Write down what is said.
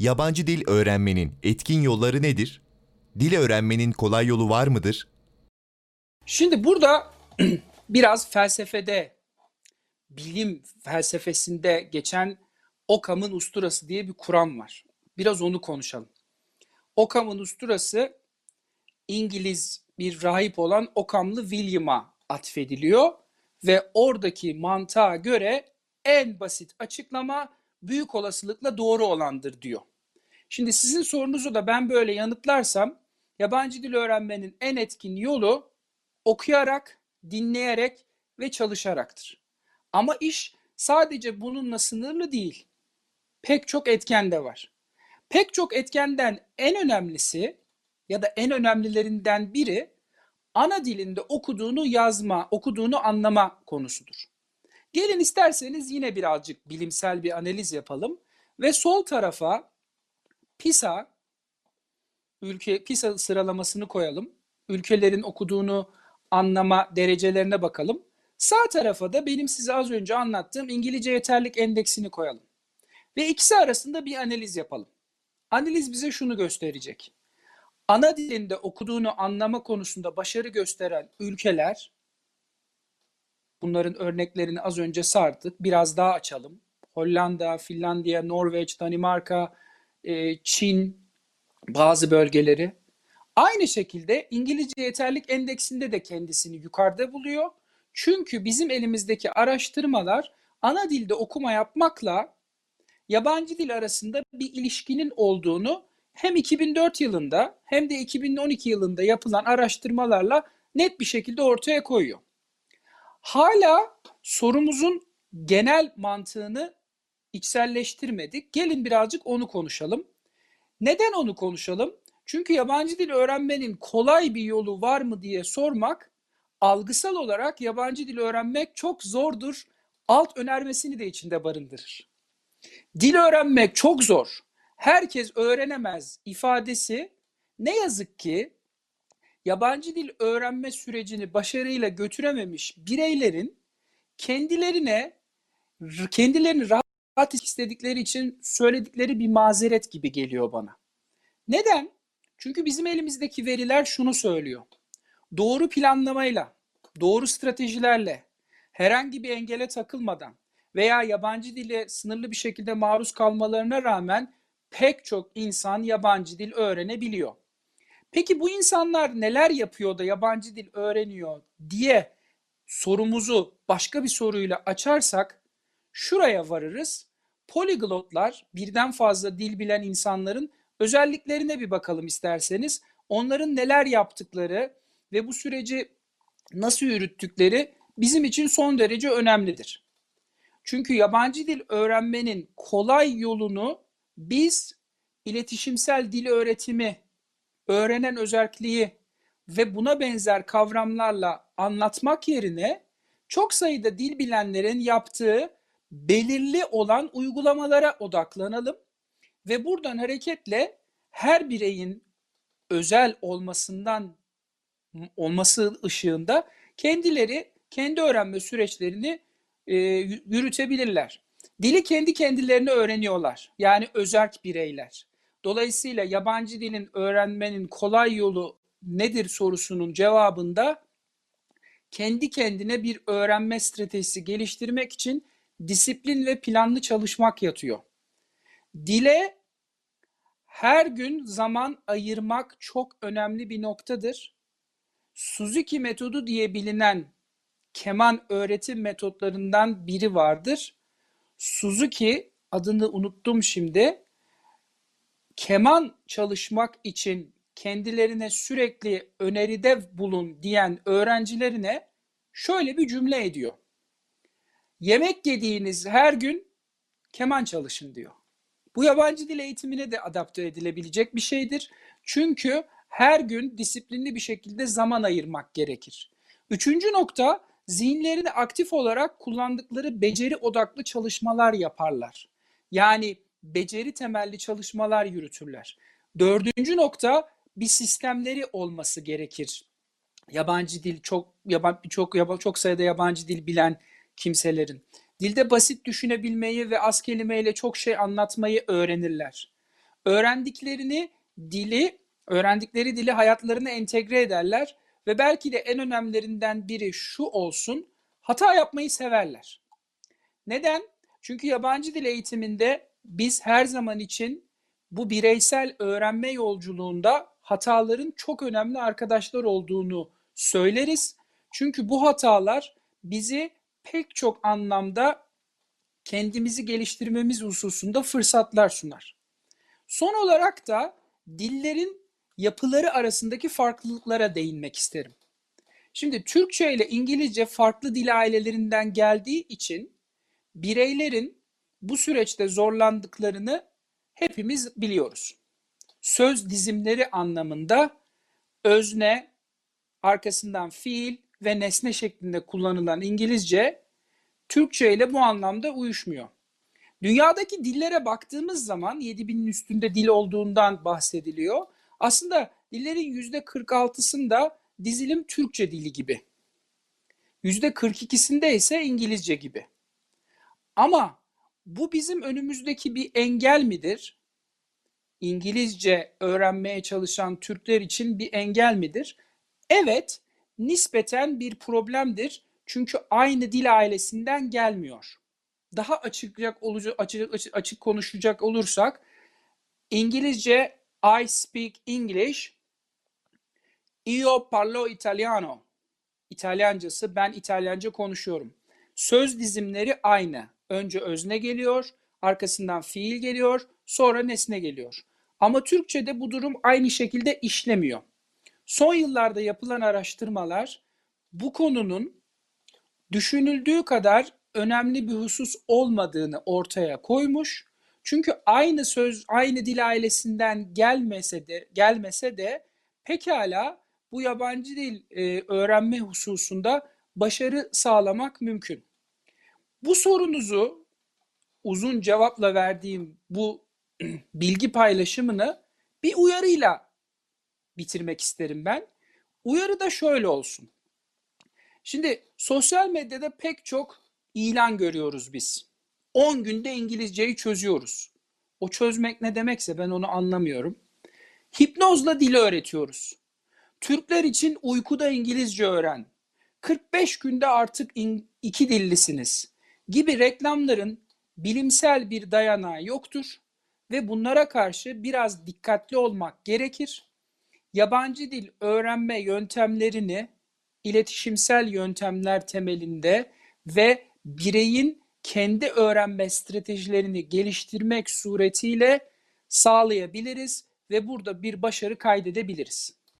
Yabancı dil öğrenmenin etkin yolları nedir? Dil öğrenmenin kolay yolu var mıdır? Şimdi burada biraz felsefede, bilim felsefesinde geçen Occam'ın usturası diye bir kuram var. Biraz onu konuşalım. Occam'ın usturası İngiliz bir rahip olan Occam'lı William'a atfediliyor ve oradaki mantığa göre en basit açıklama büyük olasılıkla doğru olandır diyor. Şimdi sizin sorunuzu da ben böyle yanıtlarsam yabancı dil öğrenmenin en etkin yolu okuyarak, dinleyerek ve çalışaraktır. Ama iş sadece bununla sınırlı değil. Pek çok etken de var. Pek çok etkenden en önemlisi ya da en önemlilerinden biri ana dilinde okuduğunu yazma, okuduğunu anlama konusudur. Gelin isterseniz yine birazcık bilimsel bir analiz yapalım ve sol tarafa PISA ülke PISA sıralamasını koyalım. Ülkelerin okuduğunu anlama derecelerine bakalım. Sağ tarafa da benim size az önce anlattığım İngilizce yeterlik endeksini koyalım. Ve ikisi arasında bir analiz yapalım. Analiz bize şunu gösterecek. Ana dilinde okuduğunu anlama konusunda başarı gösteren ülkeler, bunların örneklerini az önce sardık, biraz daha açalım. Hollanda, Finlandiya, Norveç, Danimarka, e, Çin bazı bölgeleri. Aynı şekilde İngilizce yeterlik endeksinde de kendisini yukarıda buluyor. Çünkü bizim elimizdeki araştırmalar ana dilde okuma yapmakla yabancı dil arasında bir ilişkinin olduğunu hem 2004 yılında hem de 2012 yılında yapılan araştırmalarla net bir şekilde ortaya koyuyor. Hala sorumuzun genel mantığını içselleştirmedik. Gelin birazcık onu konuşalım. Neden onu konuşalım? Çünkü yabancı dil öğrenmenin kolay bir yolu var mı diye sormak, algısal olarak yabancı dil öğrenmek çok zordur. Alt önermesini de içinde barındırır. Dil öğrenmek çok zor. Herkes öğrenemez ifadesi ne yazık ki yabancı dil öğrenme sürecini başarıyla götürememiş bireylerin kendilerine kendilerini rahat istedikleri için söyledikleri bir mazeret gibi geliyor bana. Neden? Çünkü bizim elimizdeki veriler şunu söylüyor. Doğru planlamayla, doğru stratejilerle, herhangi bir engele takılmadan veya yabancı dile sınırlı bir şekilde maruz kalmalarına rağmen pek çok insan yabancı dil öğrenebiliyor. Peki bu insanlar neler yapıyor da yabancı dil öğreniyor diye sorumuzu başka bir soruyla açarsak şuraya varırız. Poliglotlar birden fazla dil bilen insanların özelliklerine bir bakalım isterseniz. Onların neler yaptıkları ve bu süreci nasıl yürüttükleri bizim için son derece önemlidir. Çünkü yabancı dil öğrenmenin kolay yolunu biz iletişimsel dil öğretimi, öğrenen özelliği ve buna benzer kavramlarla anlatmak yerine çok sayıda dil bilenlerin yaptığı belirli olan uygulamalara odaklanalım ve buradan hareketle her bireyin özel olmasından olması ışığında kendileri kendi öğrenme süreçlerini e, yürütebilirler. Dili kendi kendilerine öğreniyorlar. Yani özerk bireyler. Dolayısıyla yabancı dilin öğrenmenin kolay yolu nedir sorusunun cevabında kendi kendine bir öğrenme stratejisi geliştirmek için disiplin ve planlı çalışmak yatıyor. Dile her gün zaman ayırmak çok önemli bir noktadır. Suzuki metodu diye bilinen keman öğretim metotlarından biri vardır. Suzuki adını unuttum şimdi. Keman çalışmak için kendilerine sürekli öneride bulun diyen öğrencilerine şöyle bir cümle ediyor. Yemek yediğiniz her gün keman çalışın diyor. Bu yabancı dil eğitimine de adapte edilebilecek bir şeydir. Çünkü her gün disiplinli bir şekilde zaman ayırmak gerekir. Üçüncü nokta zihinlerini aktif olarak kullandıkları beceri odaklı çalışmalar yaparlar. Yani beceri temelli çalışmalar yürütürler. Dördüncü nokta bir sistemleri olması gerekir. Yabancı dil çok yaban, çok çok sayıda yabancı dil bilen kimselerin. Dilde basit düşünebilmeyi ve az kelimeyle çok şey anlatmayı öğrenirler. öğrendiklerini dili, öğrendikleri dili hayatlarına entegre ederler ve belki de en önemlilerinden biri şu olsun, hata yapmayı severler. Neden? Çünkü yabancı dil eğitiminde biz her zaman için bu bireysel öğrenme yolculuğunda hataların çok önemli arkadaşlar olduğunu söyleriz. Çünkü bu hatalar bizi pek çok anlamda kendimizi geliştirmemiz hususunda fırsatlar sunar. Son olarak da dillerin yapıları arasındaki farklılıklara değinmek isterim. Şimdi Türkçe ile İngilizce farklı dil ailelerinden geldiği için bireylerin bu süreçte zorlandıklarını hepimiz biliyoruz. Söz dizimleri anlamında özne, arkasından fiil ve nesne şeklinde kullanılan İngilizce Türkçe ile bu anlamda uyuşmuyor. Dünyadaki dillere baktığımız zaman 7000'in üstünde dil olduğundan bahsediliyor. Aslında dillerin %46'sında dizilim Türkçe dili gibi. %42'sinde ise İngilizce gibi. Ama bu bizim önümüzdeki bir engel midir? İngilizce öğrenmeye çalışan Türkler için bir engel midir? Evet, nispeten bir problemdir. Çünkü aynı dil ailesinden gelmiyor. Daha açıklayacak açık, açık, açık konuşacak olursak İngilizce I speak English, io parlo italiano. İtalyancası ben İtalyanca konuşuyorum. Söz dizimleri aynı. Önce özne geliyor, arkasından fiil geliyor, sonra nesne geliyor. Ama Türkçe'de bu durum aynı şekilde işlemiyor. Son yıllarda yapılan araştırmalar bu konunun düşünüldüğü kadar önemli bir husus olmadığını ortaya koymuş. Çünkü aynı söz, aynı dil ailesinden gelmese de gelmese de pekala bu yabancı dil e, öğrenme hususunda başarı sağlamak mümkün. Bu sorunuzu uzun cevapla verdiğim bu bilgi paylaşımını bir uyarıyla bitirmek isterim ben. Uyarı da şöyle olsun. Şimdi sosyal medyada pek çok ilan görüyoruz biz. 10 günde İngilizceyi çözüyoruz. O çözmek ne demekse ben onu anlamıyorum. Hipnozla dili öğretiyoruz. Türkler için uykuda İngilizce öğren. 45 günde artık iki dillisiniz gibi reklamların bilimsel bir dayanağı yoktur ve bunlara karşı biraz dikkatli olmak gerekir. Yabancı dil öğrenme yöntemlerini iletişimsel yöntemler temelinde ve bireyin kendi öğrenme stratejilerini geliştirmek suretiyle sağlayabiliriz ve burada bir başarı kaydedebiliriz.